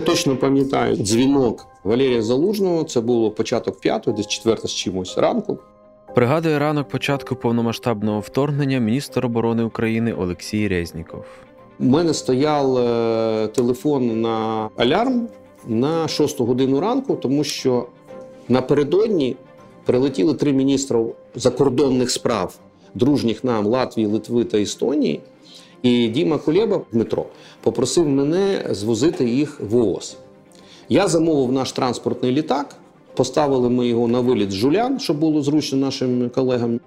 я точно пам'ятаю дзвінок Валерія Залужного, це було початок п'ятого, десь четверта з чимось ранку. Пригадує ранок початку повномасштабного вторгнення міністр оборони України Олексій Резніков. У мене стояв е, телефон на алярм на 6 годину ранку, тому що напередодні прилетіли три міністра закордонних справ, дружніх нам Латвії, Литви та Естонії. І Діма Кулєба Дмитро попросив мене звозити їх в ООС. Я замовив наш транспортний літак. Поставили ми його на виліт з Жулян, щоб було зручно нашим колегам.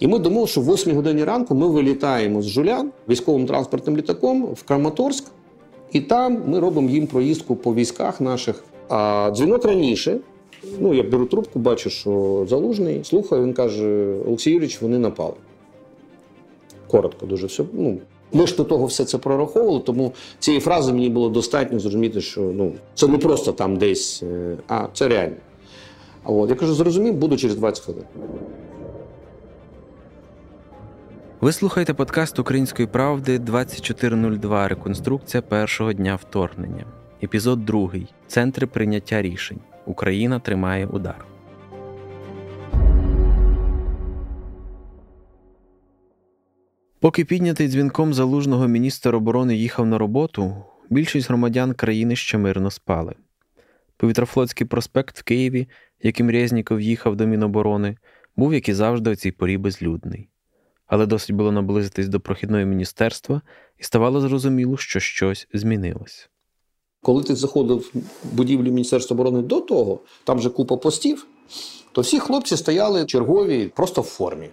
І ми думали, що в 8 годині ранку ми вилітаємо з Жулян військовим транспортним літаком в Краматорськ, і там ми робимо їм проїздку по військах наших. А дзвінок раніше. Ну, я беру трубку, бачу, що залужний. Слухаю, він каже: Олексій Юрійович, вони напали. Коротко, дуже все. Ну, ми ж до того все це прораховували, тому цієї фрази мені було достатньо зрозуміти, що ну, це не просто там десь, е, а це реально. А от я кажу, зрозумів, буду через 20 хвилин. Ви слухаєте подкаст Української правди 2402. Реконструкція першого дня вторгнення. Епізод 2. Центри прийняття рішень. Україна тримає удар. Поки піднятий дзвінком залужного міністр оборони їхав на роботу, більшість громадян країни ще мирно спали. Повітрофлотський проспект в Києві, яким Резніков їхав до Міноборони, був, як і завжди, у цій порі безлюдний. Але досить було наблизитись до прохідної міністерства, і ставало зрозуміло, що щось змінилось. Коли ти заходив в будівлю Міністерства оборони до того, там же купа постів, то всі хлопці стояли чергові просто в формі.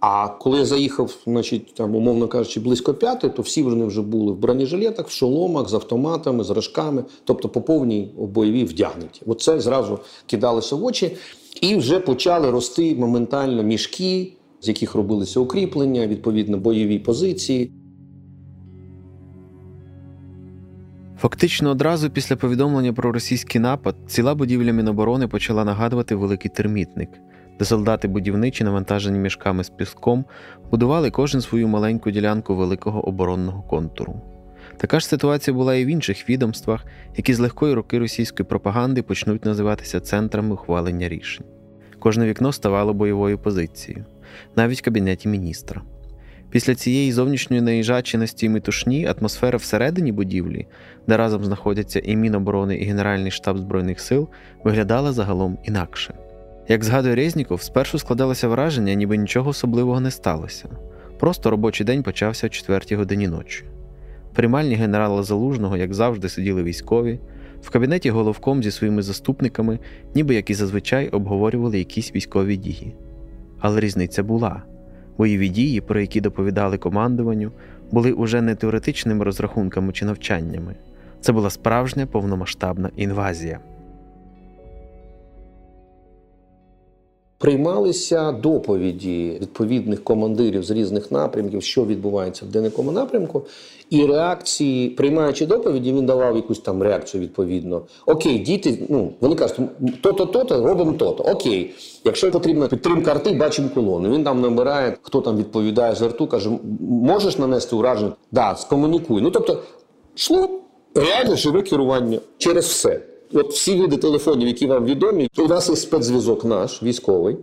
А коли я заїхав, значить, там, умовно кажучи, близько п'яти, то всі вони вже були в бронежилетах, в шоломах, з автоматами, з рожками, тобто по повній бойові вдягнуті. Оце зразу кидалося в очі, і вже почали рости моментально мішки, з яких робилися укріплення, відповідно, бойові позиції. Фактично одразу після повідомлення про російський напад ціла будівля Міноборони почала нагадувати великий термітник, де солдати будівничі, навантажені мішками з піском, будували кожен свою маленьку ділянку великого оборонного контуру. Така ж ситуація була і в інших відомствах, які з легкої руки російської пропаганди почнуть називатися центрами ухвалення рішень. Кожне вікно ставало бойовою позицією, навіть в кабінеті міністра. Після цієї зовнішньої наїжаченості і метушні атмосфера всередині будівлі, де разом знаходяться і Міноборони, і Генеральний штаб Збройних сил, виглядала загалом інакше. Як згадує Резніков, спершу складалося враження, ніби нічого особливого не сталося. Просто робочий день почався о 4 годині ночі. Приймальні генерала Залужного, як завжди, сиділи військові, в кабінеті головком зі своїми заступниками, ніби як і зазвичай обговорювали якісь військові дії. Але різниця була. Бойові дії, про які доповідали командуванню, були уже не теоретичними розрахунками чи навчаннями. Це була справжня повномасштабна інвазія. Приймалися доповіді відповідних командирів з різних напрямків, що відбувається в денекому напрямку, і реакції, приймаючи доповіді, він давав якусь там реакцію відповідно. Окей, діти, ну вони кажуть, то-то, то-то, робимо то-то. Окей, якщо потрібна підтримка арти, бачимо колону. Він там набирає, хто там відповідає з арту, каже, можеш нанести ураження? Да, скомунікуй. Ну тобто, йшло реально живе керування через все. От всі види телефонів, які вам відомі, у нас є спецзв'язок наш військовий.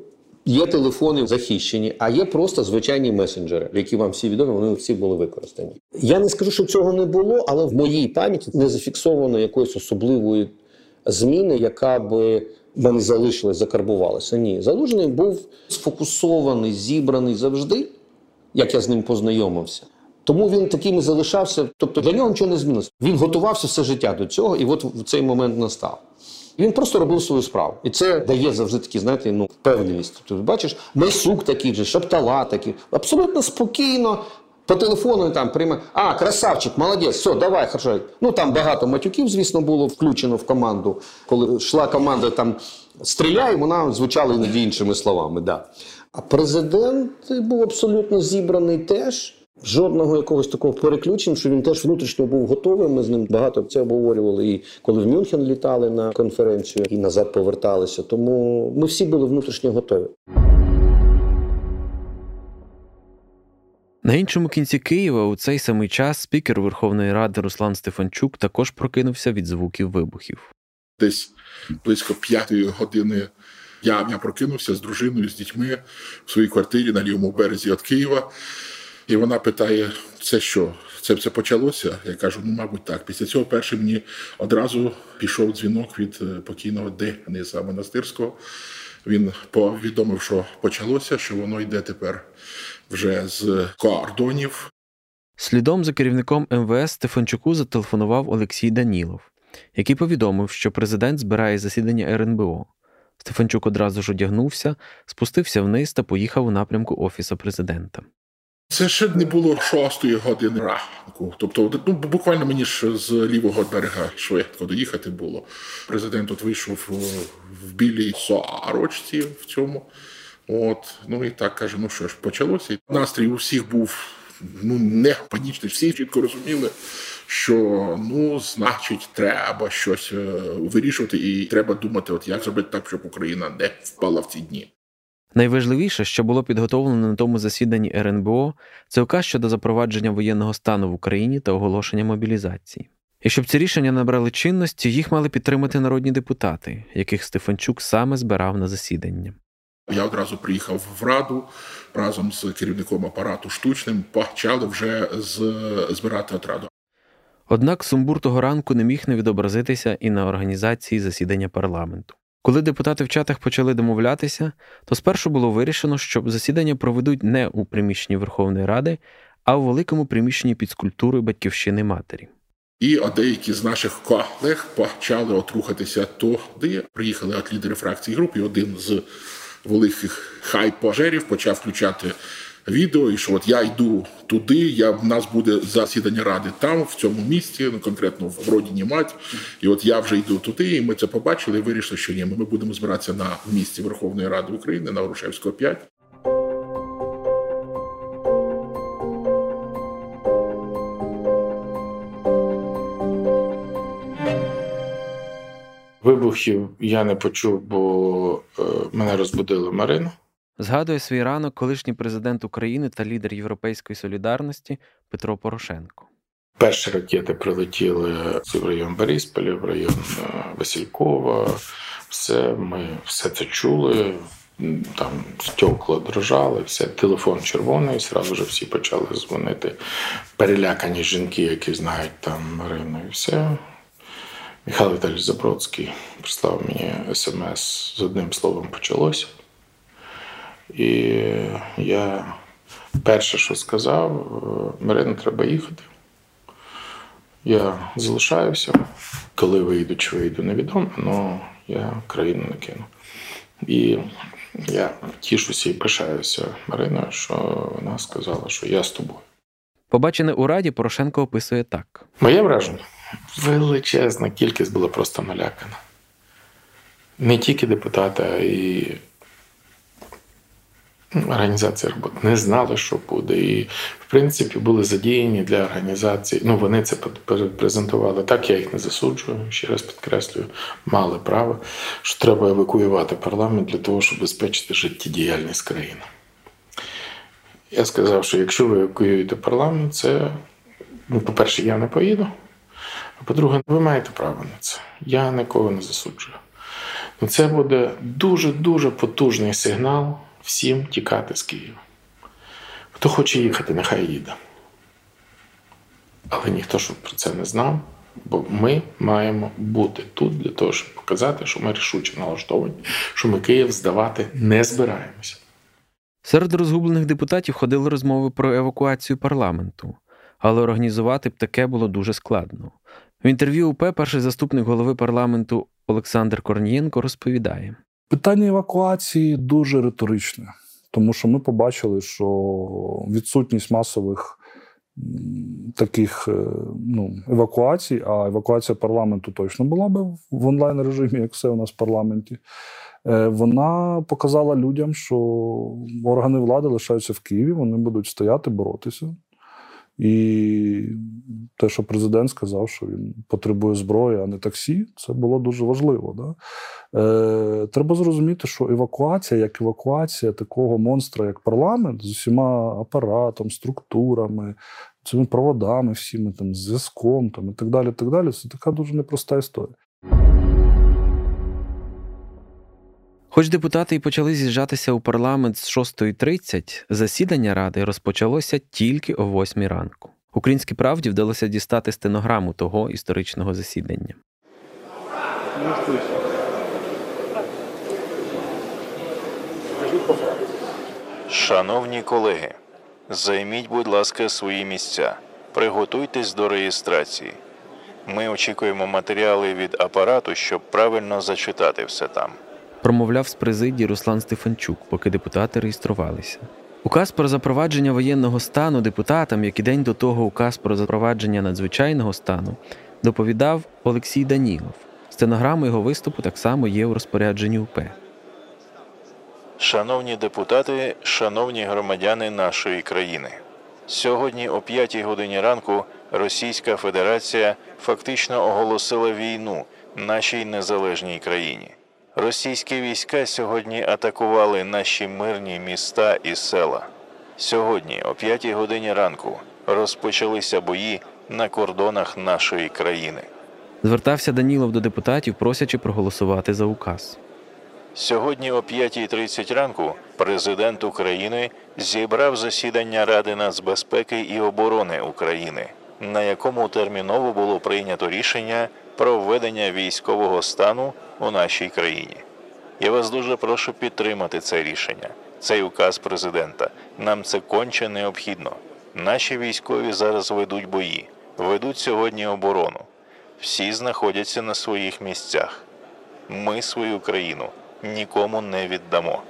Є телефони захищені, а є просто звичайні месенджери, які вам всі відомі, вони всі були використані. Я не скажу, що цього не було, але в моїй пам'яті не зафіксовано якоїсь особливої зміни, яка би мене залишилась, закарбувалася. Ні, залужений був сфокусований, зібраний завжди, як я з ним познайомився. Тому він таким і залишався. Тобто для нього нічого не змінилося. Він готувався все життя до цього, і от в цей момент настав. Він просто робив свою справу. І це дає завжди такі, знаєте, ну, впевненість. Тобто, бачиш, Майсук такий же, Шаптала такий. Абсолютно спокійно. По телефону там приймає, а, красавчик, молодець, все, давай, хорошо. Ну там багато матюків, звісно, було включено в команду. Коли йшла команда там стріляє, вона звучала іноді іншими словами. Да. А президент був абсолютно зібраний теж. Жодного якогось такого переключення, що він теж внутрішньо був готовий. Ми з ним багато це обговорювали. І коли в Мюнхен літали на конференцію і назад поверталися. Тому ми всі були внутрішньо готові. На іншому кінці Києва у цей самий час спікер Верховної Ради Руслан Стефанчук також прокинувся від звуків вибухів. Десь близько п'ятої години я, я прокинувся з дружиною, з дітьми в своїй квартирі на лівому березі від Києва. І вона питає: це що? Це все почалося? Я кажу, ну, мабуть, так. Після цього перший мені одразу пішов дзвінок від е, покійного Дениса Монастирського. Він повідомив, що почалося, що воно йде тепер вже з кордонів. Слідом за керівником МВС Стефанчуку зателефонував Олексій Данілов, який повідомив, що президент збирає засідання РНБО. Стефанчук одразу ж одягнувся, спустився вниз та поїхав у напрямку Офісу президента. Це ще не було шостої години ранку. Тобто, ну буквально мені ж з лівого берега швидко доїхати було. Президент от вийшов в білій сорочці в цьому. От, ну і так каже: ну що ж, почалося. Настрій у всіх був ну не панічний. Всі чітко розуміли, що ну, значить, треба щось е, вирішувати, і треба думати, от як зробити так, щоб Україна не впала в ці дні. Найважливіше, що було підготовлено на тому засіданні РНБО, це указ щодо запровадження воєнного стану в Україні та оголошення мобілізації. І щоб ці рішення набрали чинності, їх мали підтримати народні депутати, яких Стефанчук саме збирав на засідання. Я одразу приїхав в раду разом з керівником апарату штучним, почали вже збирати отраду. Однак сумбур того ранку не міг не відобразитися і на організації засідання парламенту. Коли депутати в чатах почали домовлятися, то спершу було вирішено, що засідання проведуть не у приміщенні Верховної Ради, а у великому приміщенні під скульптурою батьківщини матері. І деякі з наших колег почали от рухатися туди. Приїхали от лідери фракції груп, і один з великих хайп-пожерів почав включати відео, і що от я йду туди, я, в нас буде засідання ради там, в цьому місці, ну конкретно в родині мать. І от я вже йду туди, і ми це побачили і вирішили, що ні, ми будемо збиратися на місці Верховної Ради України на Грушевського 5. Вибухів я не почув, бо е, мене розбудила Марина. Згадує свій ранок колишній президент України та лідер Європейської солідарності Петро Порошенко. Перші ракети прилетіли в район Борисполя, в район е, Василькова. Все ми все це чули. Там стекла дрожали, все, телефон червоний, зразу ж всі почали дзвонити. Перелякані жінки, які знають там Марину, і все. Михайло Віталійович Забродський прислав мені смс з одним словом почалося. І я перше, що сказав, Марина, треба їхати. Я залишаюся. Коли вийду чи вийду, невідомо, але я країну не кину. І я тішуся і пишаюся Мариною, що вона сказала, що я з тобою. Побачене у раді Порошенко описує так: Моє враження величезна кількість була просто налякана. Не тільки депутати, а й організація роботи не знали, що буде. І, в принципі, були задіяні для організації. Ну, вони це презентували. Так, я їх не засуджую, ще раз підкреслюю, мали право, що треба евакуювати парламент для того, щоб забезпечити життєдіяльність країни. Я сказав, що якщо ви евакуюєте парламент, це, ну, по-перше, я не поїду. А по-друге, ви маєте право на це. Я нікого не засуджую. Це буде дуже-дуже потужний сигнал всім тікати з Києва. Хто хоче їхати, нехай їде. Але ніхто щоб про це не знав, бо ми маємо бути тут для того, щоб показати, що ми рішуче налаштовані, що ми Київ здавати не збираємося. Серед розгублених депутатів ходили розмови про евакуацію парламенту, але організувати б таке було дуже складно. В інтерв'ю УП перший заступник голови парламенту Олександр Корнієнко розповідає: Питання евакуації дуже риторичне, тому що ми побачили, що відсутність масових таких е, ну, евакуацій, а евакуація парламенту точно була би в онлайн режимі, як все у нас в парламенті. Е, вона показала людям, що органи влади лишаються в Києві, вони будуть стояти, боротися. І те, що президент сказав, що він потребує зброї, а не таксі, це було дуже важливо. Да? Е, Треба зрозуміти, що евакуація, як евакуація такого монстра, як парламент, з усіма апаратом, структурами, цими проводами, всіми там зв'язком там, і так далі. так далі, Це така дуже непроста історія. Хоч депутати й почали з'їжджатися у парламент з 6.30, засідання ради розпочалося тільки о 8 ранку. Українській правді вдалося дістати стенограму того історичного засідання. Шановні колеги, займіть, будь ласка, свої місця. Приготуйтесь до реєстрації. Ми очікуємо матеріали від апарату, щоб правильно зачитати все там. Промовляв з президії Руслан Стефанчук, поки депутати реєструвалися. Указ про запровадження воєнного стану депутатам, як і день до того указ про запровадження надзвичайного стану, доповідав Олексій Данілов. Стенограма його виступу так само є у розпорядженні УП. Шановні депутати, шановні громадяни нашої країни. Сьогодні о 5 годині ранку Російська Федерація фактично оголосила війну нашій незалежній країні. Російські війська сьогодні атакували наші мирні міста і села. Сьогодні, о 5 годині ранку, розпочалися бої на кордонах нашої країни. Звертався Данілов до депутатів, просячи проголосувати за указ. Сьогодні о 5.30 ранку президент України зібрав засідання Ради нацбезпеки і оборони України, на якому терміново було прийнято рішення про введення військового стану у нашій країні. Я вас дуже прошу підтримати це рішення, цей указ президента. Нам це конче необхідно. Наші військові зараз ведуть бої, ведуть сьогодні оборону. Всі знаходяться на своїх місцях. Ми свою країну нікому не віддамо.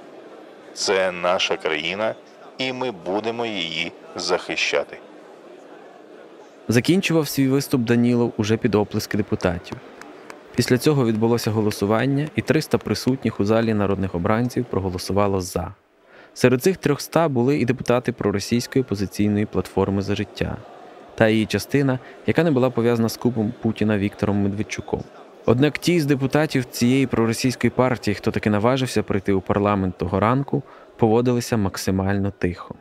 Це наша країна, і ми будемо її захищати. Закінчував свій виступ Данілов уже під оплески депутатів. Після цього відбулося голосування, і 300 присутніх у залі народних обранців проголосувало за. Серед цих 300 були і депутати проросійської опозиційної платформи за життя та її частина, яка не була пов'язана з купом Путіна Віктором Медведчуком. Однак ті з депутатів цієї проросійської партії, хто таки наважився прийти у парламент того ранку, поводилися максимально тихо.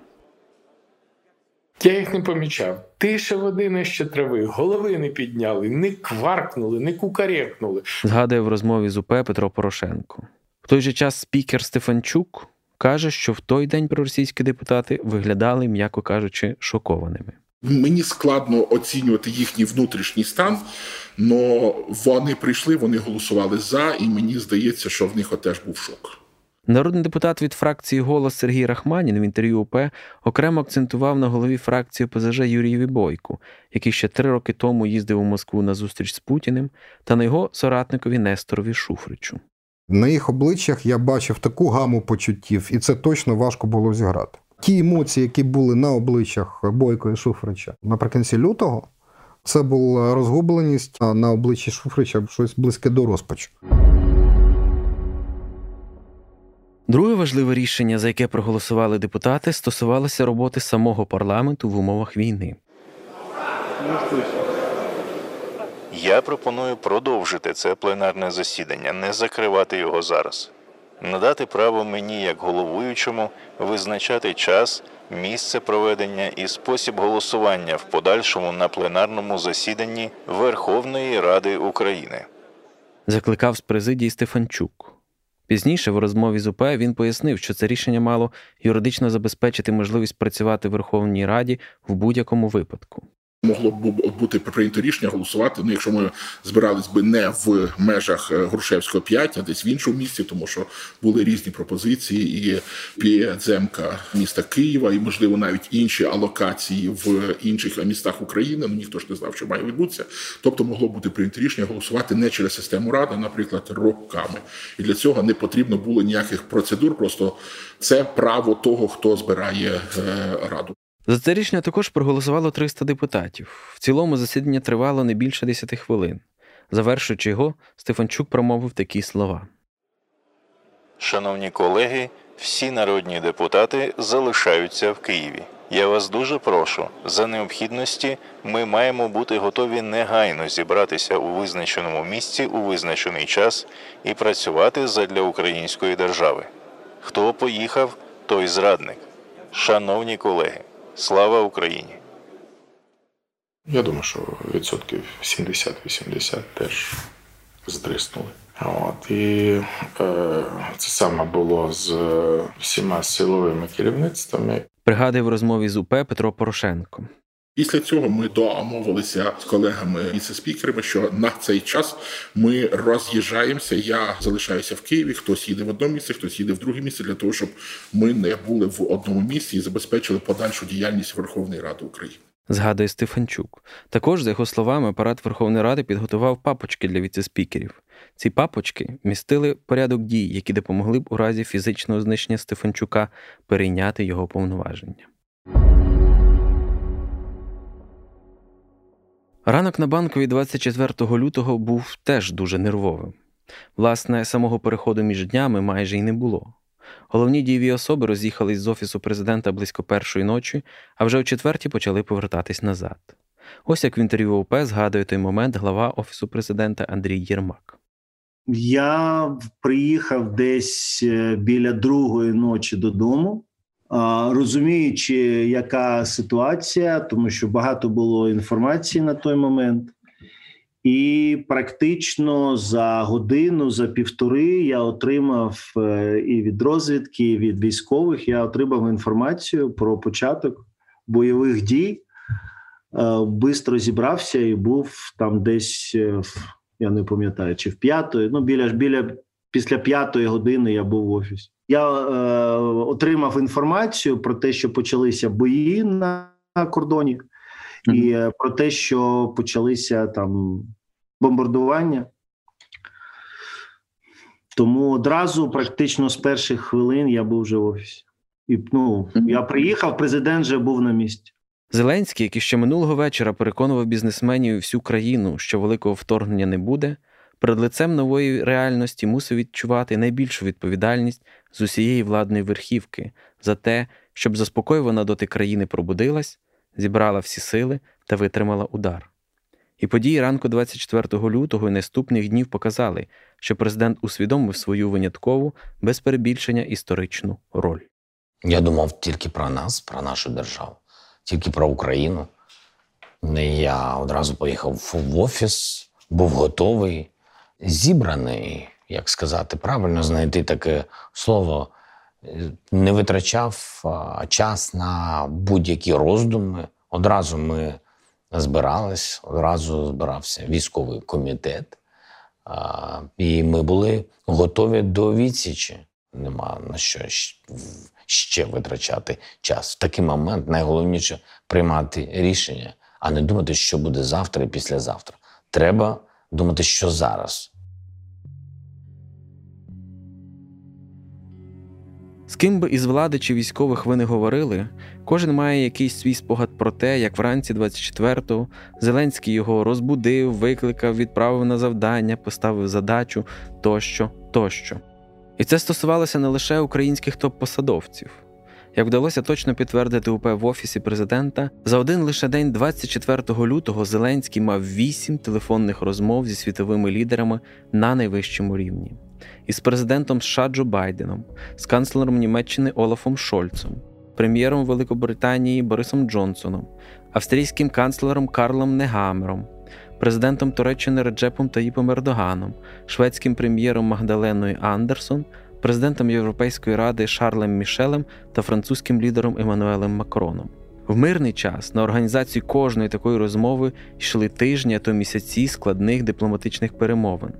Я їх не помічав. Тише води нижче трави, голови не підняли, не кваркнули, не кукарекнули. Згадує в розмові з УП Петро Порошенко. В той же час спікер Стефанчук каже, що в той день проросійські депутати виглядали, м'яко кажучи, шокованими. Мені складно оцінювати їхній внутрішній стан, але вони прийшли, вони голосували за, і мені здається, що в них теж був шок. Народний депутат від фракції Голос Сергій Рахманін в інтерв'ю УП окремо акцентував на голові фракції ОПЗЖ Юрієві Бойку, який ще три роки тому їздив у Москву на зустріч з Путіним, та на його соратникові Несторові Шуфричу. На їх обличчях я бачив таку гаму почуттів, і це точно важко було зіграти. Ті емоції, які були на обличчях Бойко і Шуфрича наприкінці лютого, це була розгубленість, а на обличчі Шуфрича щось близьке до розпачу. Друге важливе рішення, за яке проголосували депутати, стосувалося роботи самого парламенту в умовах війни. Я пропоную продовжити це пленарне засідання, не закривати його зараз. Надати право мені, як головуючому, визначати час, місце проведення і спосіб голосування в подальшому на пленарному засіданні Верховної Ради України. Закликав з президії Стефанчук. Пізніше в розмові з УП він пояснив, що це рішення мало юридично забезпечити можливість працювати в Верховній Раді в будь-якому випадку. Могло б бути прийнято рішення голосувати. Ну, якщо ми збирались би не в межах е, Грушевського 5, а десь в іншому місці, тому що були різні пропозиції, і підземка міста Києва, і можливо навіть інші алокації в інших містах України. Ну ніхто ж не знав, що має відбутися. Тобто могло бути прийнято рішення голосувати не через систему ради, наприклад, роками. І для цього не потрібно було ніяких процедур. Просто це право того, хто збирає е, раду. За це рішення також проголосувало 300 депутатів. В цілому засідання тривало не більше 10 хвилин. Завершуючи його, Стефанчук промовив такі слова. Шановні колеги, всі народні депутати залишаються в Києві. Я вас дуже прошу. За необхідності ми маємо бути готові негайно зібратися у визначеному місці у визначений час і працювати задля української держави. Хто поїхав, той зрадник. Шановні колеги, слава Україні! Я думаю, що відсотків 70-80 теж здриснули. От, і е, це саме було з всіма силовими керівництвами. Пригадує в розмові з УП Петро Порошенко. Після цього ми домовилися з колегами віце-спікерами, що на цей час ми роз'їжджаємося. Я залишаюся в Києві. Хтось їде в одне місце, хтось їде в друге місце для того, щоб ми не були в одному місці і забезпечили подальшу діяльність Верховної Ради України. Згадує Стефанчук. Також, за його словами, апарат Верховної Ради підготував папочки для віцеспікерів. Ці папочки містили порядок дій, які допомогли б у разі фізичного знищення Стефанчука перейняти його повноваження. Ранок на банковій 24 лютого був теж дуже нервовим. Власне, самого переходу між днями майже й не було. Головні дієві особи роз'їхались з офісу президента близько першої ночі, а вже о четвертій почали повертатись назад. Ось як в інтерв'ю ОП згадує той момент глава офісу президента Андрій Єрмак. Я приїхав десь е, біля другої ночі додому, розуміючи, яка ситуація, тому що багато було інформації на той момент. І практично за годину, за півтори я отримав е, і від розвідки, і від військових я отримав інформацію про початок бойових дій. Е, бистро зібрався і був там десь я не пам'ятаю, чи в п'ятої, ну біля біля після п'ятої години я був в офісі. Я е, отримав інформацію про те, що почалися бої на кордоні, mm-hmm. і е, про те, що почалися там бомбардування. Тому одразу, практично з перших хвилин, я був вже в офісі. І ну, mm-hmm. я приїхав, президент вже був на місці. Зеленський, який ще минулого вечора переконував бізнесменів всю країну, що великого вторгнення не буде, перед лицем нової реальності мусив відчувати найбільшу відповідальність з усієї владної верхівки за те, щоб заспокоювана доти країни пробудилась, зібрала всі сили та витримала удар. І події ранку 24 лютого і наступних днів показали, що президент усвідомив свою виняткову без перебільшення історичну роль. Я думав тільки про нас, про нашу державу тільки про Україну. Я одразу поїхав в офіс, був готовий, зібраний, як сказати, правильно знайти таке слово, не витрачав час на будь-які роздуми. Одразу ми збирались, одразу збирався військовий комітет, і ми були готові до відсічі. Нема на що ще витрачати час. В такий момент найголовніше приймати рішення, а не думати, що буде завтра і післязавтра. Треба думати, що зараз. З ким би із влади чи військових ви не говорили, кожен має якийсь свій спогад про те, як вранці 24-го Зеленський його розбудив, викликав, відправив на завдання, поставив задачу тощо, тощо. І це стосувалося не лише українських топ-посадовців. Як вдалося точно підтвердити УП в офісі президента, за один лише день, 24 лютого, Зеленський мав вісім телефонних розмов зі світовими лідерами на найвищому рівні, із президентом США Джо Байденом, з канцлером Німеччини Олафом Шольцем, прем'єром Великобританії Борисом Джонсоном, австрійським канцлером Карлом Негамером, президентом Туреччини Реджепом Таїпом Ердоганом, шведським прем'єром Магдаленою Андерсон, президентом Європейської ради Шарлем Мішелем та французьким лідером Еммануелем Макроном. В мирний час на організацію кожної такої розмови йшли тижні, а то місяці складних дипломатичних перемовин.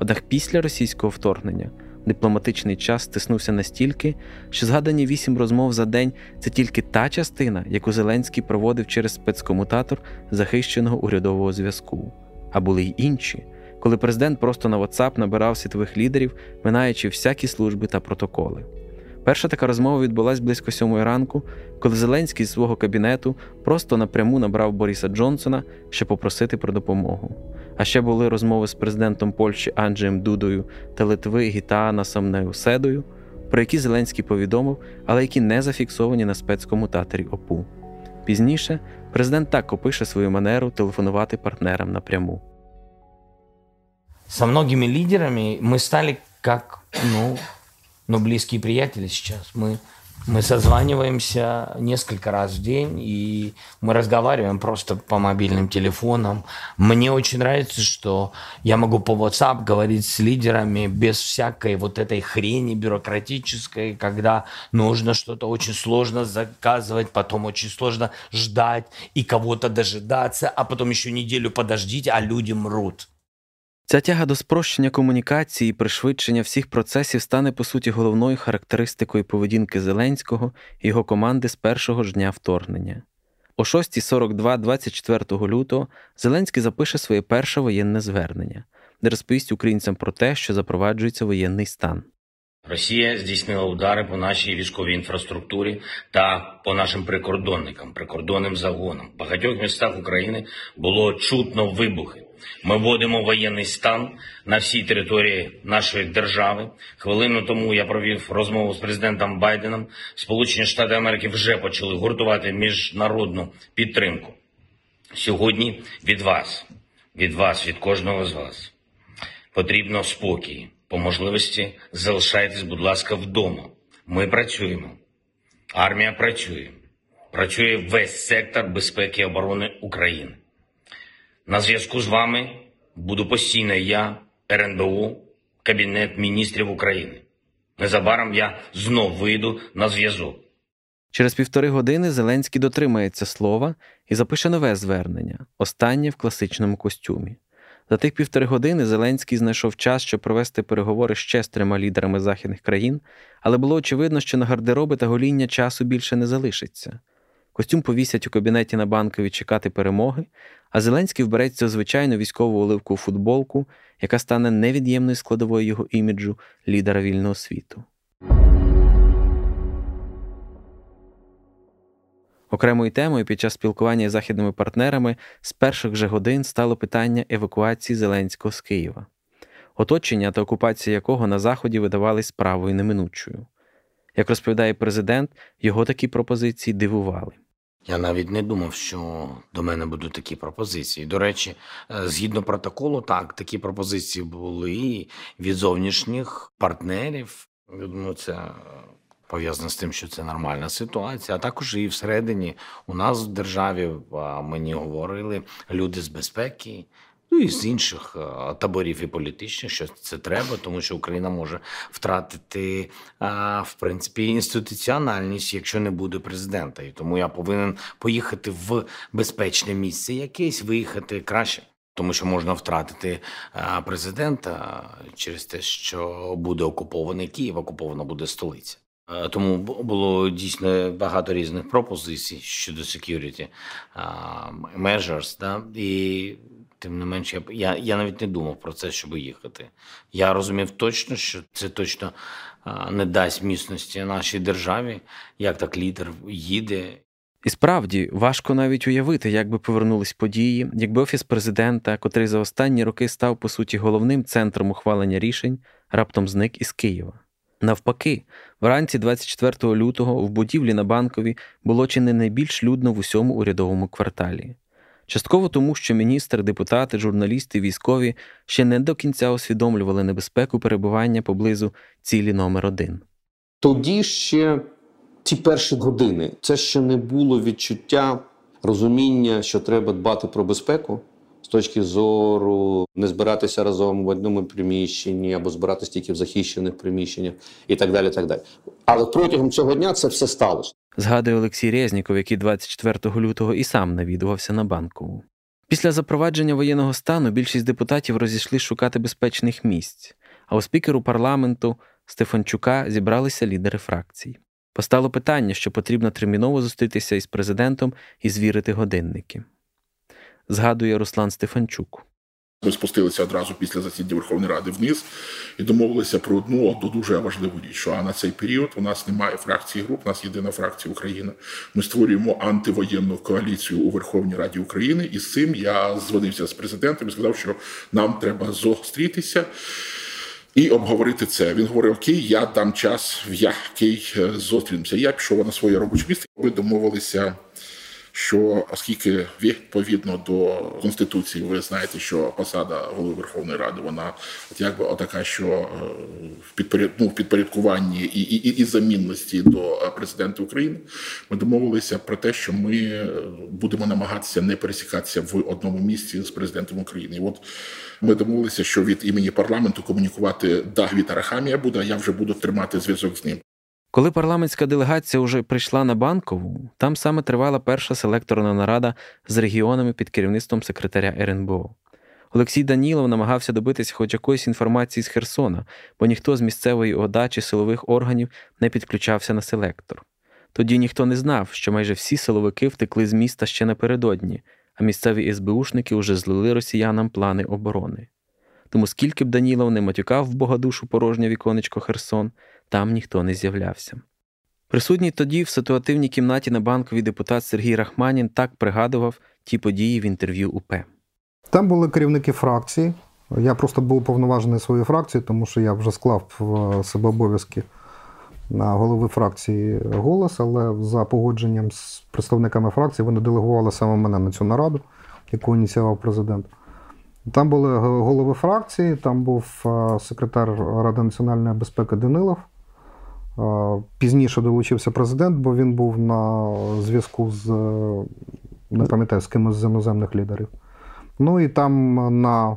Однак після російського вторгнення дипломатичний час стиснувся настільки, що згадані вісім розмов за день це тільки та частина, яку Зеленський проводив через спецкомутатор захищеного урядового зв'язку. А були й інші, коли президент просто на WhatsApp набирав світових лідерів, минаючи всякі служби та протоколи. Перша така розмова відбулася близько сьомої ранку, коли Зеленський з свого кабінету просто напряму набрав Бориса Джонсона, щоб попросити про допомогу. А ще були розмови з президентом Польщі Анджеєм Дудою та Литви Гітаанасом Неуседою, про які Зеленський повідомив, але які не зафіксовані на спецкомутаторі ОПУ. Пізніше президент так опише свою манеру телефонувати партнерам напряму. Со многими лидерами мы стали как, ну, ну близкие приятели сейчас. Мы Мы созваниваемся несколько раз в день, и мы разговариваем просто по мобильным телефонам. Мне очень нравится, что я могу по WhatsApp говорить с лидерами без всякой вот этой хрени бюрократической, когда нужно что-то очень сложно заказывать, потом очень сложно ждать и кого-то дожидаться, а потом еще неделю подождите, а люди мрут. Ця тяга до спрощення комунікації і пришвидшення всіх процесів стане по суті головною характеристикою поведінки Зеленського і його команди з першого ж дня вторгнення. О 6.42 24 лютого Зеленський запише своє перше воєнне звернення, де розповість українцям про те, що запроваджується воєнний стан. Росія здійснила удари по нашій військовій інфраструктурі та по нашим прикордонникам, прикордонним загонам. В багатьох містах України було чутно вибухи. Ми вводимо воєнний стан на всій території нашої держави. Хвилину тому я провів розмову з президентом Байденом. Сполучені Штати Америки вже почали гуртувати міжнародну підтримку. Сьогодні від вас, від вас, від кожного з вас потрібно спокій. По можливості залишайтесь, будь ласка, вдома. Ми працюємо. Армія працює. Працює весь сектор безпеки і оборони України. На зв'язку з вами буду постійно я, РНБУ, Кабінет міністрів України. Незабаром я знов вийду на зв'язок. Через півтори години Зеленський дотримається слова і запише нове звернення, останнє в класичному костюмі. За тих півтори години Зеленський знайшов час, щоб провести переговори ще з трьома лідерами західних країн, але було очевидно, що на гардероби та гоління часу більше не залишиться. Костюм повісять у кабінеті на банкові чекати перемоги, а Зеленський вбереться звичайну військову оливкову футболку, яка стане невід'ємною складовою його іміджу лідера вільного світу. Окремою темою під час спілкування з західними партнерами з перших же годин стало питання евакуації Зеленського з Києва, оточення та окупація якого на Заході видавались справою неминучою. Як розповідає президент, його такі пропозиції дивували. Я навіть не думав, що до мене будуть такі пропозиції. До речі, е, згідно протоколу, так такі пропозиції були від зовнішніх партнерів. Ну, це пов'язано з тим, що це нормальна ситуація. А також і всередині у нас в державі мені говорили люди з безпеки. Ну і з інших е, таборів і політичних, що це треба, тому що Україна може втратити в принципі інституціональність, якщо не буде президента. І тому я повинен поїхати в безпечне місце, якесь виїхати краще. Тому що можна втратити президента через те, що буде окупований Київ, окупована буде столиця. Тому було дійсно багато різних пропозицій щодо security measures, да? і тим не менше, я я, я навіть не думав про це, щоб їхати. Я розумів точно, що це точно не дасть міцності нашій державі, як так лідер їде. І справді важко навіть уявити, як би повернулись події, якби офіс президента, котрий за останні роки став по суті головним центром ухвалення рішень, раптом зник із Києва. Навпаки, вранці 24 лютого в будівлі на банкові було чи не найбільш людно в усьому урядовому кварталі. Частково тому, що міністр, депутати, журналісти, військові ще не до кінця усвідомлювали небезпеку перебування поблизу цілі номер один. Тоді ще ті перші години це ще не було відчуття розуміння, що треба дбати про безпеку З точки зору не збиратися разом в одному приміщенні або збиратися тільки в захищених приміщеннях і так далі. так далі. Але протягом цього дня це все сталося. Згадує Олексій Резніков, який 24 лютого і сам навідувався на банкову. Після запровадження воєнного стану більшість депутатів розійшли шукати безпечних місць, а у спікеру парламенту Стефанчука зібралися лідери фракцій. Постало питання, що потрібно терміново зустрітися із президентом і звірити годинники згадує Руслан Стефанчук. Ми спустилися одразу після засідання Верховної Ради вниз і домовилися про одну дуже важливу річ. Що на цей період у нас немає фракції груп, у нас єдина фракція Україна. Ми створюємо антивоєнну коаліцію у Верховній Раді України. І з цим я зводився з президентом і сказав, що нам треба зустрітися. і обговорити це. Він говорив: Окей, я дам час, в який е, зустрінемося. Я пішов на своє робоче місце. Ми домовилися що оскільки відповідно до конституції, ви знаєте, що посада голови Верховної Ради вона от якби отака, що е, в підпоряд... ну, в підпорядкуванні і, і, і замінності до президента України, ми домовилися про те, що ми е, будемо намагатися не пересікатися в одному місці з президентом України. І От ми домовилися, що від імені парламенту комунікувати Дагвіт Арахамія буде. а Я вже буду тримати зв'язок з ним. Коли парламентська делегація вже прийшла на банкову, там саме тривала перша селекторна нарада з регіонами під керівництвом секретаря РНБО. Олексій Данілов намагався добитися хоч якоїсь інформації з Херсона, бо ніхто з місцевої ОДА чи силових органів не підключався на селектор. Тоді ніхто не знав, що майже всі силовики втекли з міста ще напередодні, а місцеві СБУшники уже злили росіянам плани оборони. Тому скільки б Данілов не матюкав в богодушу порожнє віконечко Херсон, там ніхто не з'являвся. Присутній тоді в ситуативній кімнаті на банковій депутат Сергій Рахманін так пригадував ті події в інтерв'ю УП. Там були керівники фракції. Я просто був повноважений своєю фракцією, тому що я вже склав в себе обов'язки на голови фракції голос, але за погодженням з представниками фракції вони делегували саме мене на цю нараду, яку ініціював президент. Там були голови фракції, там був секретар Ради національної безпеки Данилов. Пізніше долучився президент, бо він був на зв'язку з не пам'ятаю, з кимось з іноземних лідерів. Ну і там на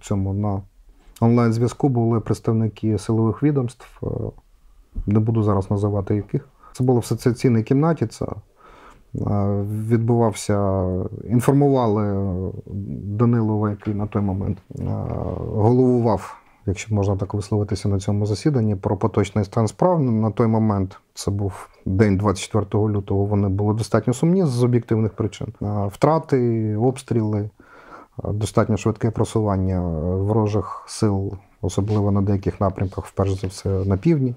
цьому на онлайн-зв'язку були представники силових відомств. Не буду зараз називати яких. Це було в асоціаційній кімнаті. Це відбувався, інформували Данилова, який на той момент головував, якщо можна так висловитися на цьому засіданні, про поточний стан справ. На той момент це був день 24 лютого. Вони були достатньо сумні з об'єктивних причин. Втрати, обстріли, достатньо швидке просування ворожих сил, особливо на деяких напрямках, вперше за все на півдні.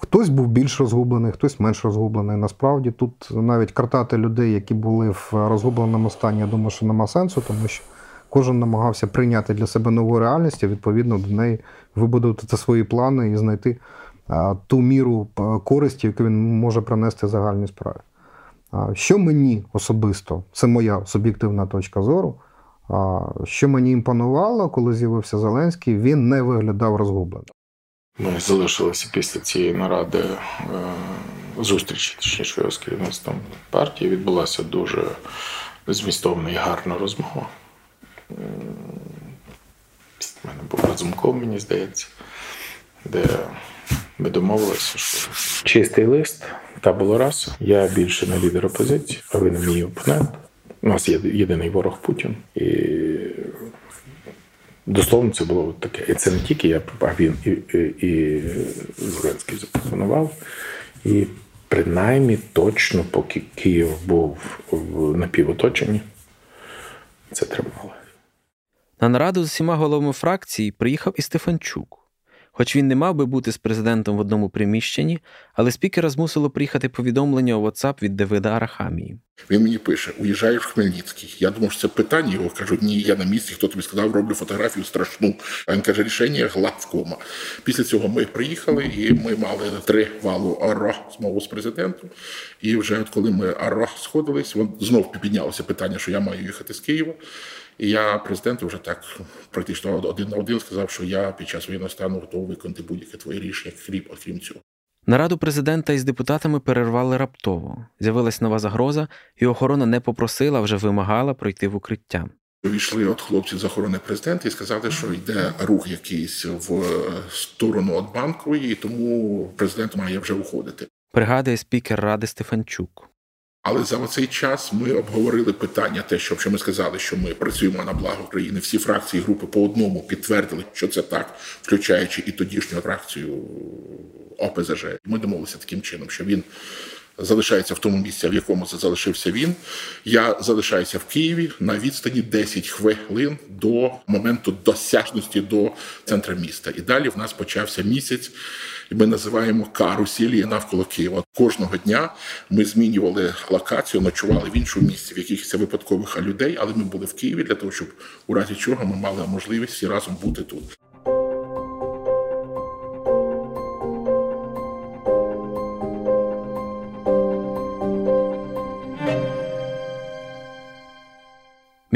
Хтось був більш розгублений, хтось менш розгублений. Насправді тут навіть картати людей, які були в розгубленому стані, я думаю, що нема сенсу, тому що кожен намагався прийняти для себе нову реальність, і відповідно до неї вибудувати свої плани і знайти ту міру користі, яку він може принести загальній справі. Що мені особисто, це моя суб'єктивна точка зору. Що мені імпонувало, коли з'явився Зеленський, він не виглядав розгубленим. Ми залишилися після цієї наради е, зустрічі, точніше, з керівництвом партії. Відбулася дуже змістовна і гарна розмова. У мене був разумков, мені здається, де ми домовилися, що чистий лист та було раз. Я більше не лідер опозиції, а ви не мій опонент. У нас є єдиний ворог Путін. І Дословно це було таке. І це не тільки я, а він і, і, і Зеленський запропонував. І принаймні точно, поки Київ був в напівоточенні, це тримало. На нараду з усіма головами фракції приїхав і Стефанчук. Хоч він не мав би бути з президентом в одному приміщенні, але спікера змусило приїхати повідомлення у WhatsApp від Давида Арахамії. Він мені пише: уїжджаєш в Хмельницький. Я думав, що це питання. Його кажу, ні, я на місці. Хто тобі сказав, роблю фотографію страшну. А він каже, рішення главкома. Після цього ми приїхали і ми мали три валу аро змову з президентом. І вже от коли ми аро сходились, він знов піднялося питання, що я маю їхати з Києва. І я президенту вже так практично один на один сказав, що я під час воєнного стану готовий виконати будь-яке твоє рішення, крім окрім цього. Нараду президента із депутатами перервали раптово. З'явилась нова загроза, і охорона не попросила, а вже вимагала пройти в укриття. Війшли от хлопці з охорони президента і сказали, що йде рух якийсь в сторону від банкової, і тому президент має вже уходити. Пригадує спікер ради Стефанчук. Але за цей час ми обговорили питання, те, що що ми сказали, що ми працюємо на благо країни. Всі фракції групи по одному підтвердили, що це так, включаючи і тодішню фракцію ОПЗЖ. Ми домовилися таким чином, що він залишається в тому місці, в якому залишився він. Я залишаюся в Києві на відстані 10 хвилин до моменту досяжності до центра міста. І далі в нас почався місяць. І ми називаємо карусілі навколо Києва. Кожного дня ми змінювали локацію, ночували в іншому місці, в якихось випадкових людей, але ми були в Києві для того, щоб у разі чого ми мали можливість всі разом бути тут.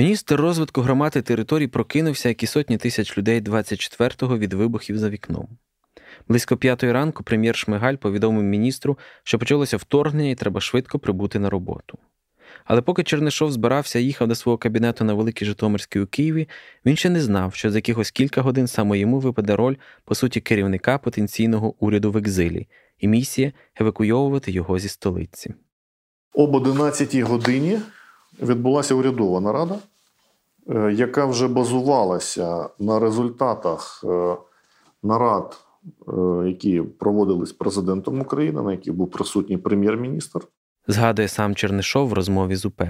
Міністр розвитку громад і територій прокинувся, як і сотні тисяч людей 24-го від вибухів за вікном. Близько п'ятої ранку прем'єр Шмигаль повідомив міністру, що почалося вторгнення і треба швидко прибути на роботу. Але поки Чернишов збирався і їхав до свого кабінету на Великій Житомирській у Києві, він ще не знав, що за якихось кілька годин саме йому випаде роль, по суті, керівника потенційного уряду в екзилі і місія евакуйовувати його зі столиці. Об 11 годині відбулася урядова нарада, яка вже базувалася на результатах е, нарад, е, які проводились президентом України, на яких був присутній прем'єр-міністр. Згадує сам Чернишов в розмові з УП.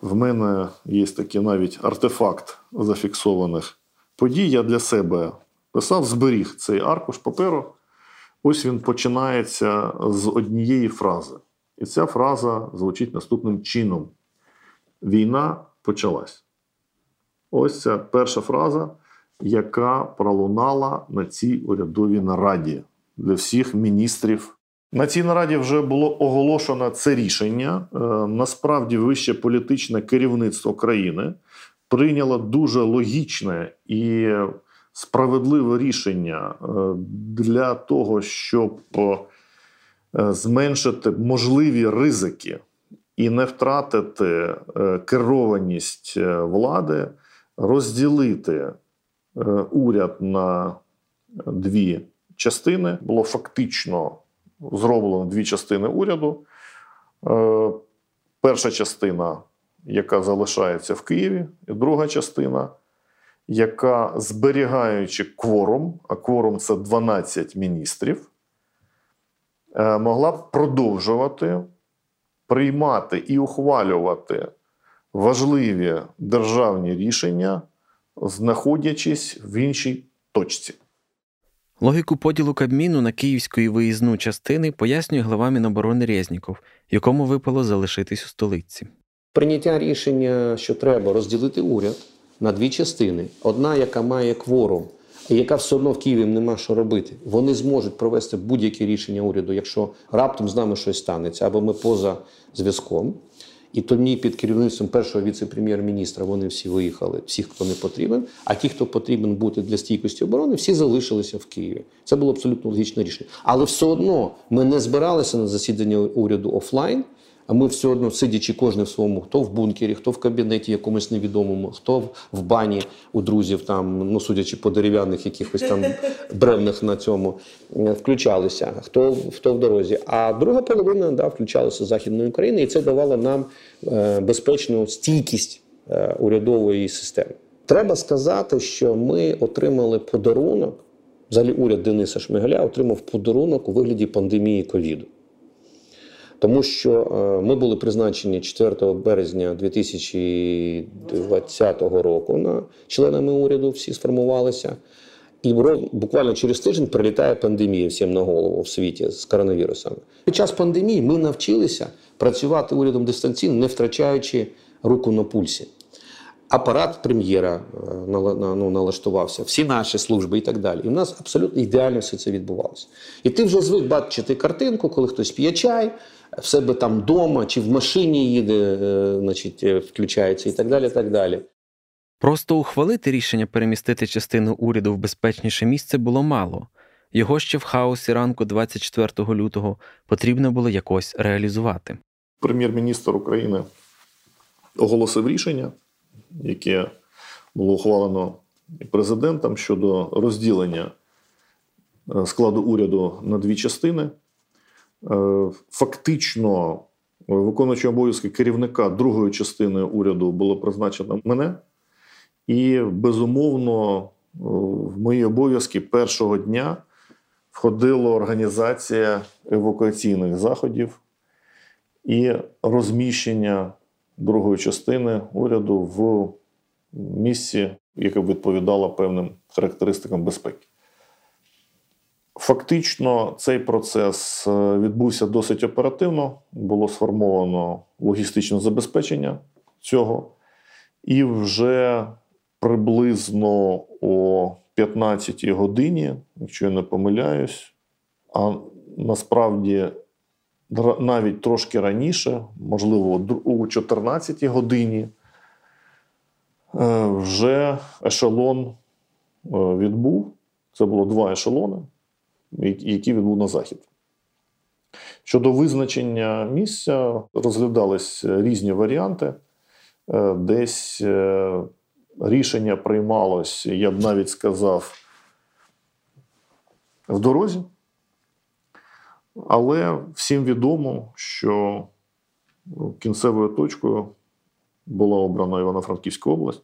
В мене є такий навіть артефакт зафіксованих подій. Я для себе писав, зберіг цей аркуш паперу. Ось він починається з однієї фрази. І ця фраза звучить наступним чином: Війна почалась. Ось ця перша фраза, яка пролунала на цій урядовій нараді для всіх міністрів. На цій нараді вже було оголошено це рішення. Е, Насправді, вище політичне керівництво країни прийняло дуже логічне і справедливе рішення е, для того, щоб е, зменшити можливі ризики і не втратити керованість влади, розділити е, уряд на дві частини. Було фактично зроблено дві частини уряду. Е, Перша частина, яка залишається в Києві, і друга частина, яка зберігаючи кворум, а кворум це 12 міністрів, е, могла б продовжувати приймати і ухвалювати важливі державні рішення, знаходячись в іншій точці. Логіку поділу Кабміну на київську і виїзну частини пояснює глава Міноборони Резніков, якому випало залишитись у столиці. Прийняття рішення, що треба розділити уряд на дві частини: одна, яка має кворум, і яка все одно в Києві нема що робити. Вони зможуть провести будь-які рішення уряду, якщо раптом з нами щось станеться, або ми поза зв'язком. І тоді під керівництвом першого віце-прем'єр-міністра вони всі виїхали, всіх, хто не потрібен. А ті, хто потрібен бути для стійкості оборони, всі залишилися в Києві. Це було абсолютно логічне рішення. Але все одно ми не збиралися на засідання уряду офлайн. А ми все одно, сидячи кожен в своєму, хто в бункері, хто в кабінеті якомусь невідомому, хто в бані у друзів, там, ну судячи по дерев'яних якихось там бревнах на цьому, е, включалися, хто, хто в дорозі. А друга половина да, включалася з Західної України, і це давало нам е, безпечну стійкість е, урядової системи. Треба сказати, що ми отримали подарунок, взагалі уряд Дениса Шмигаля отримав подарунок у вигляді пандемії ковіду. Тому що е, ми були призначені 4 березня 2020 року на членами уряду, всі сформувалися. І буквально через тиждень прилітає пандемія всім на голову в світі з коронавірусами. Під час пандемії ми навчилися працювати урядом дистанційно, не втрачаючи руку на пульсі. Апарат прем'єра е, ну, налаштувався, всі наші служби і так далі. І в нас абсолютно ідеально все це відбувалося. І ти вже звик бачити картинку, коли хтось п'є чай, в себе там вдома чи в машині їде, е, значить, е, включається і так далі. Так далі. Просто ухвалити рішення перемістити частину уряду в безпечніше місце було мало. Його ще в хаосі ранку 24 лютого потрібно було якось реалізувати. Прем'єр-міністр України оголосив рішення, яке було ухвалено президентом щодо розділення е, складу уряду на дві частини. Е, Фактично, е, виконуючи обов'язки керівника другої частини уряду було призначено мене. І, безумовно, е, в мої обов'язки першого дня входила організація евакуаційних заходів і розміщення другої частини уряду в місці, яке відповідало певним характеристикам безпеки. Фактично, цей процес е, відбувся досить оперативно. Було сформовано логістичне забезпечення цього, і вже приблизно о 15-й годині, якщо я не помиляюсь, а насправді навіть трошки раніше, можливо, о 14-й годині, е, вже ешелон е, відбув. Це було два ешелони які відбув на захід. Щодо визначення місця, розглядались різні варіанти. Е, десь е, рішення приймалось, я б навіть сказав, в дорозі. Але всім відомо, що кінцевою точкою була обрана Івано-Франківська область.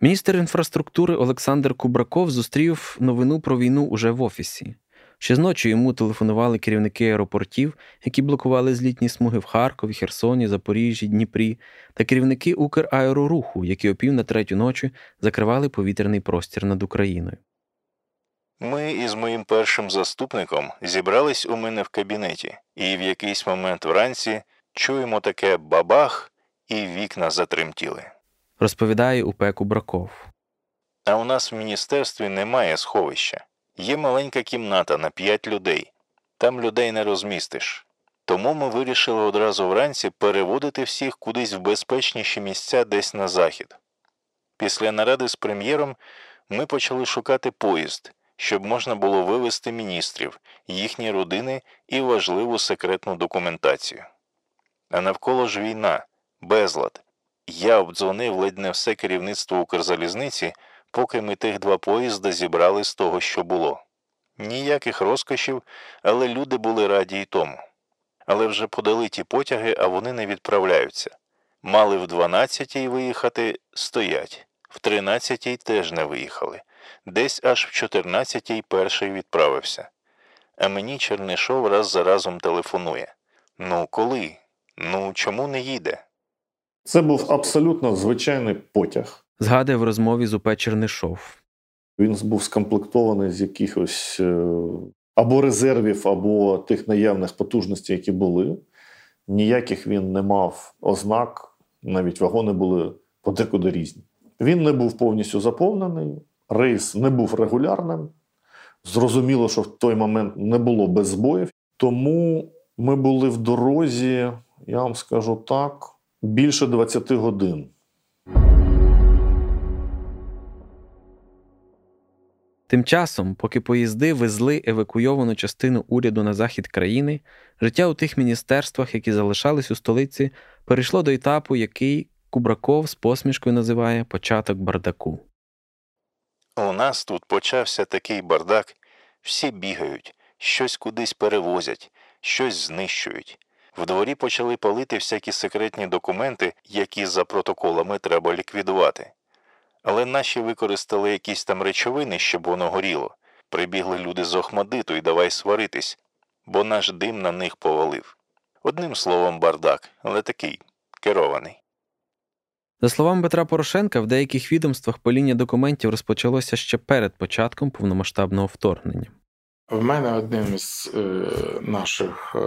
Міністр інфраструктури Олександр Кубраков зустрів новину про війну уже в офісі. Ще зночі йому телефонували керівники аеропортів, які блокували злітні смуги в Харкові, Херсоні, Запоріжжі, Дніпрі, та керівники Украероруху, які о на третю ночі закривали повітряний простір над Україною. Ми із моїм першим заступником зібрались у мене в кабінеті, і в якийсь момент вранці чуємо таке бабах, і вікна затремтіли розповідає УП Кубраков. А у нас в міністерстві немає сховища. Є маленька кімната на п'ять людей. Там людей не розмістиш. Тому ми вирішили одразу вранці переводити всіх кудись в безпечніші місця десь на захід. Після наради з прем'єром ми почали шукати поїзд, щоб можна було вивезти міністрів, їхні родини і важливу секретну документацію. А навколо ж війна, безлад, я обдзвонив ледь не все керівництво Укрзалізниці, поки ми тих два поїзда зібрали з того, що було. Ніяких розкошів, але люди були раді й тому. Але вже подали ті потяги, а вони не відправляються. Мали в 12-й виїхати, стоять, в 13-й теж не виїхали, десь аж в 14-й перший відправився. А мені Чернишов раз за разом телефонує: Ну, коли? Ну, чому не їде? Це був абсолютно звичайний потяг. Згадує в розмові з УП Чернишов. Він був скомплектований з якихось е, або резервів, або тих наявних потужностей, які були. Ніяких він не мав ознак, навіть вагони були подекуди різні. Він не був повністю заповнений, рейс не був регулярним. Зрозуміло, що в той момент не було без збоїв. Тому ми були в дорозі, я вам скажу так більше 20 годин. Тим часом, поки поїзди везли евакуйовану частину уряду на захід країни, життя у тих міністерствах, які залишались у столиці, перейшло до етапу, який Кубраков з посмішкою називає початок бардаку. У нас тут почався такий бардак. Всі бігають, щось кудись перевозять, щось знищують. В дворі почали палити всякі секретні документи, які за протоколами треба ліквідувати. Але наші використали якісь там речовини, щоб воно горіло. Прибігли люди з Охмадиту і давай сваритись, бо наш дим на них повалив. Одним словом, бардак, але такий керований. За словами Петра Порошенка, в деяких відомствах паління документів розпочалося ще перед початком повномасштабного вторгнення. В мене одним із е, наших е,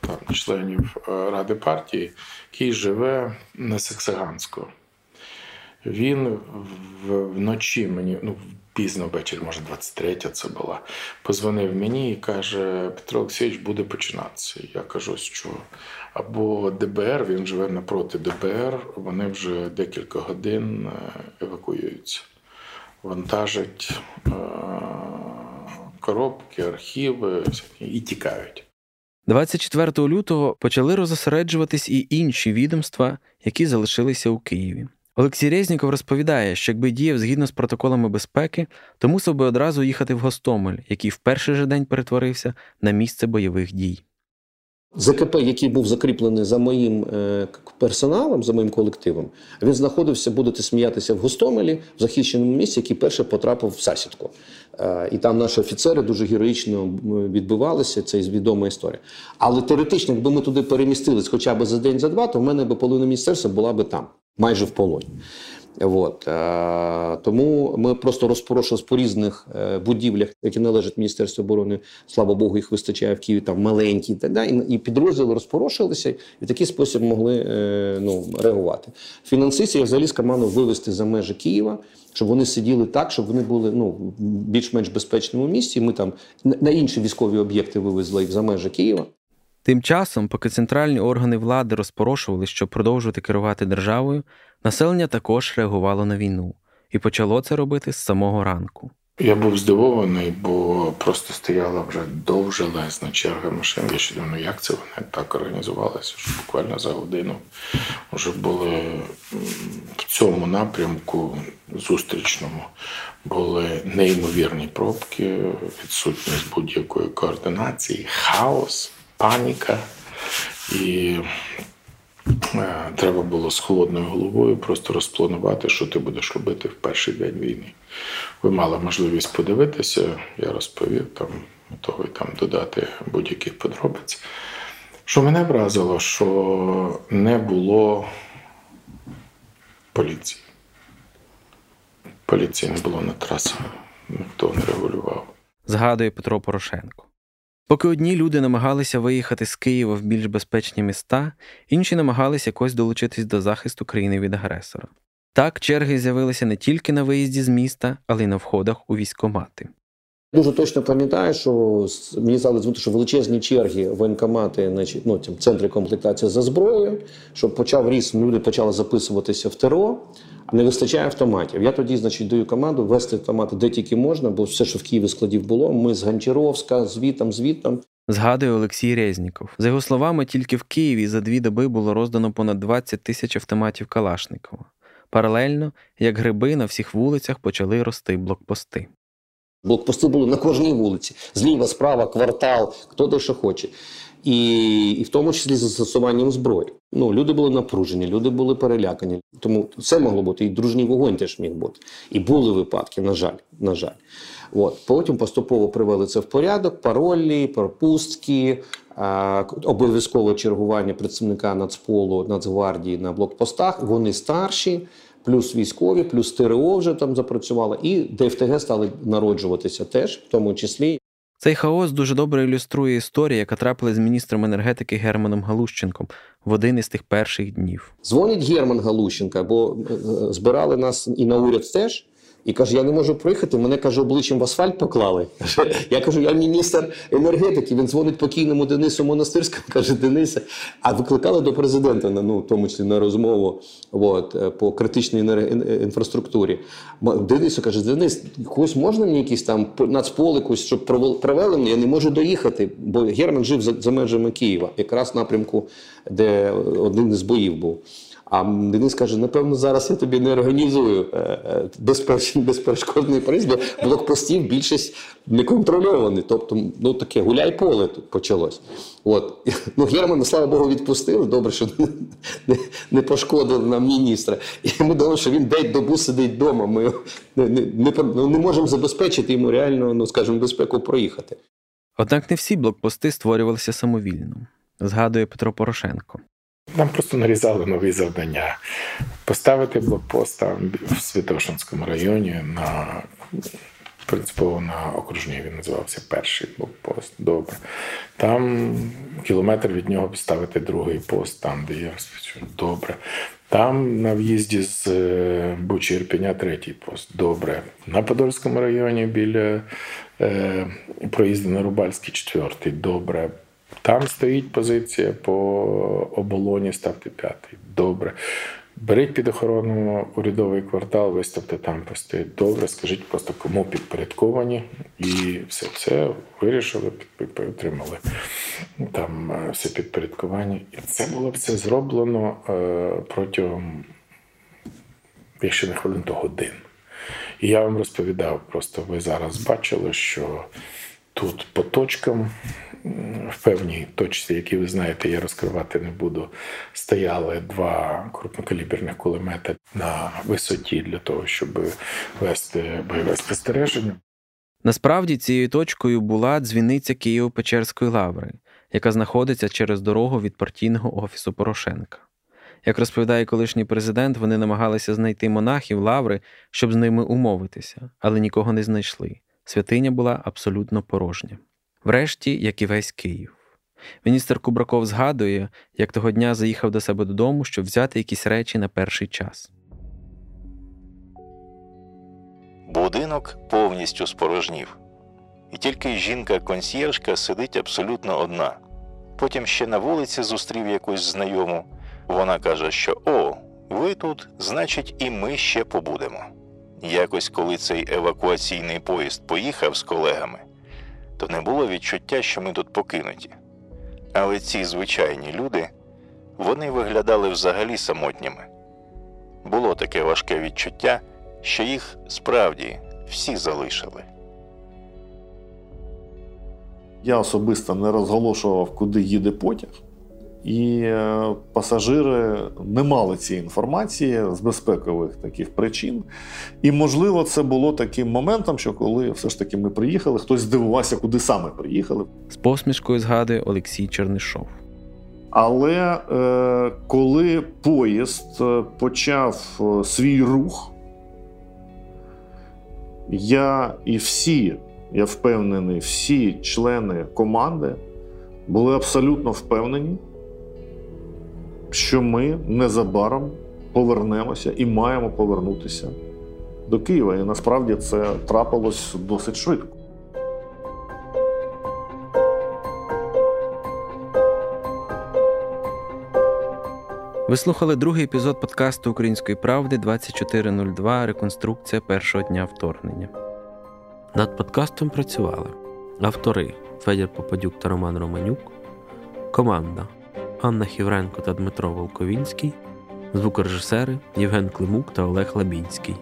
там членів е, ради партії, який живе на Сексаганську. Він вночі мені, ну пізно ввечері, може 23 це була, позвонив мені і каже: Петро Олексійович буде починатися. Я кажу, що або ДБР, він живе напроти ДБР, вони вже декілька годин евакуюються, вантажать коробки, архіви і тікають. 24 лютого почали розосереджуватись і інші відомства, які залишилися у Києві. Олексій Резніков розповідає, що якби діяв згідно з протоколами безпеки, то мусив би одразу їхати в Гостомель, який в перший же день перетворився на місце бойових дій. ЗКП, який був закріплений за моїм е, персоналом, за моїм колективом, він знаходився, будете сміятися, в Гостомелі, в захищеному місці, який перше потрапив в засідку. Е, І там наші офіцери дуже героїчно відбивалися. Це відома історія. Але теоретично, якби ми туди перемістились хоча б за день, за два, то в мене б половина міністерства була би там, майже в полоні. От, е, тому ми просто розпорошились по різних е, будівлях, які належать Міністерству оборони. Слава Богу, їх вистачає в Києві там маленькі, та, да, і, підрозділи розпорошилися і в такий спосіб могли е, ну, реагувати. Фінансистів взагалі з команду вивести за межі Києва, щоб вони сиділи так, щоб вони були ну, в більш-менш безпечному місці. Ми там на інші військові об'єкти вивезли їх за межі Києва. Тим часом, поки центральні органи влади розпорошували, щоб продовжувати керувати державою, населення також реагувало на війну і почало це робити з самого ранку. Я був здивований, бо просто стояла вже довжелезна черга машин. Я ще думаю, як це вони так організувалися, що буквально за годину вже були в цьому напрямку зустрічному були неймовірні пробки, відсутність будь-якої координації, хаос, паніка. І е, треба було з холодною головою просто розпланувати, що ти будеш робити в перший день війни. Ви мали можливість подивитися, я розповів, там готовий там додати будь-яких подробиць. Що мене вразило, що не було поліції. Поліції не було на трасі, ніхто не регулював. згадує Петро Порошенко. Поки одні люди намагалися виїхати з Києва в більш безпечні міста, інші намагалися якось долучитись до захисту країни від агресора. Так черги з'явилися не тільки на виїзді з міста, але й на входах у військомати. Дуже точно пам'ятаю, що мені стали звути, що величезні черги воєнкомати, значить, ну, там, центри комплектації за зброєю, щоб почав ріс, люди почали записуватися в ТРО, не вистачає автоматів. Я тоді, значить, даю команду вести автомати де тільки можна, бо все, що в Києві складів було, ми з Гончаровська, звітом, звітом. Згадує Олексій Резніков. За його словами, тільки в Києві за дві доби було роздано понад 20 тисяч автоматів Калашникова. Паралельно, як гриби, на всіх вулицях почали рости блокпости. Блокпости були на кожній вулиці, зліва, справа, квартал, хто де що хоче. І, і в тому числі з застосуванням зброї. Ну, люди були напружені, люди були перелякані. Тому це могло бути, і дружній вогонь теж міг бути. І були випадки, на жаль. На жаль. От. Потім поступово привели це в порядок, паролі, пропустки, а, обов'язкове чергування представника Нацполу, Нацгвардії на блокпостах. Вони старші, плюс військові, плюс ТРО вже там запрацювало, і ДФТГ стали народжуватися теж, в тому числі. Цей хаос дуже добре ілюструє історія, яка трапилась з міністром енергетики Германом Галущенком в один із тих перших днів. Дзвонить Герман Галущенка, бо е, е, збирали нас і на уряд теж. І каже, я не можу проїхати, мене каже, обличчям в асфальт поклали. Я кажу, я міністр енергетики. Він дзвонить покійному Денису Монастирському, каже, Денисе, а викликали до президента на ну, в тому числі на розмову от, е, по критичній е, інфраструктурі. Денису каже, Денис, когось можна мені якийсь там якусь, щоб провел- провели мене, я не можу доїхати, бо Герман жив за, за межами Києва, якраз в напрямку, де один з боїв був. А Денис каже: напевно, зараз я тобі не організую е, е, безперешкодний приїзд, бо блокпостів більшість не контрольовані. Тобто, ну таке гуляй поле тут почалось. От. Ну, Германа, слава Богу, відпустили. Добре, що не, не, пошкодили нам міністра. І ми думали, що він день добу сидить вдома. Ми не, не, не, ну, не можемо забезпечити йому реально, ну скажімо, безпеку проїхати. Однак не всі блокпости створювалися самовільно, згадує Петро Порошенко. Нам просто нарізали нові завдання. Поставити блокпост там в Святошинському районі на принципово на окружній він називався перший блокпост. Добре. Там кілометр від нього поставити другий пост, там, де я. Добре. Там на в'їзді з е, Бучі Ірпеня третій пост. Добре. На Подольському районі біля е, проїзду на Рубальський четвертий. Добре. Там стоїть позиція по оболоні, ставте п'ятий. Добре. Беріть під охорону урядовий квартал, виставте там пости. Добре, скажіть просто, кому підпорядковані, і все це вирішили, отримали там е, все підпорядкування. І це було все зроблено е, протягом, якщо не хвилин, то годин. І я вам розповідав, просто ви зараз бачили, що тут по точкам в певній точці, які ви знаєте, я розкривати не буду, стояли два крупнокаліберних кулемети на висоті для того, щоб вести бойове спостереження. Насправді цією точкою була дзвіниця Києво-Печерської лаври, яка знаходиться через дорогу від партійного офісу Порошенка. Як розповідає колишній президент, вони намагалися знайти монахів лаври, щоб з ними умовитися, але нікого не знайшли. Святиня була абсолютно порожня. Врешті, як і весь Київ. Міністр Кубраков згадує, як того дня заїхав до себе додому, щоб взяти якісь речі на перший час. Будинок повністю спорожнів. І тільки жінка-консьєржка сидить абсолютно одна. Потім ще на вулиці зустрів якусь знайому. Вона каже, що о, ви тут, значить, і ми ще побудемо. Якось, коли цей евакуаційний поїзд поїхав з колегами, то не було відчуття, що ми тут покинуті. Але ці звичайні люди вони виглядали взагалі самотніми. Було таке важке відчуття, що їх справді всі залишили. Я особисто не розголошував, куди їде потяг, і е, пасажири не мали цієї інформації з безпекових таких причин. І, можливо, це було таким моментом, що коли все ж таки ми приїхали, хтось здивувався, куди саме приїхали. З посмішкою згадує Олексій Чернишов. Але е, коли поїзд е, почав е, свій рух, я і всі, я впевнений, всі члени команди були абсолютно впевнені, що ми незабаром повернемося і маємо повернутися до Києва. І насправді це трапилось досить швидко. Ви слухали другий епізод подкасту Української правди 2402 Реконструкція першого дня вторгнення. Над подкастом працювали автори Федір Попадюк та Роман Романюк, команда Анна Хівренко та Дмитро Волковінський, звукорежисери Євген Климук та Олег Лабінський.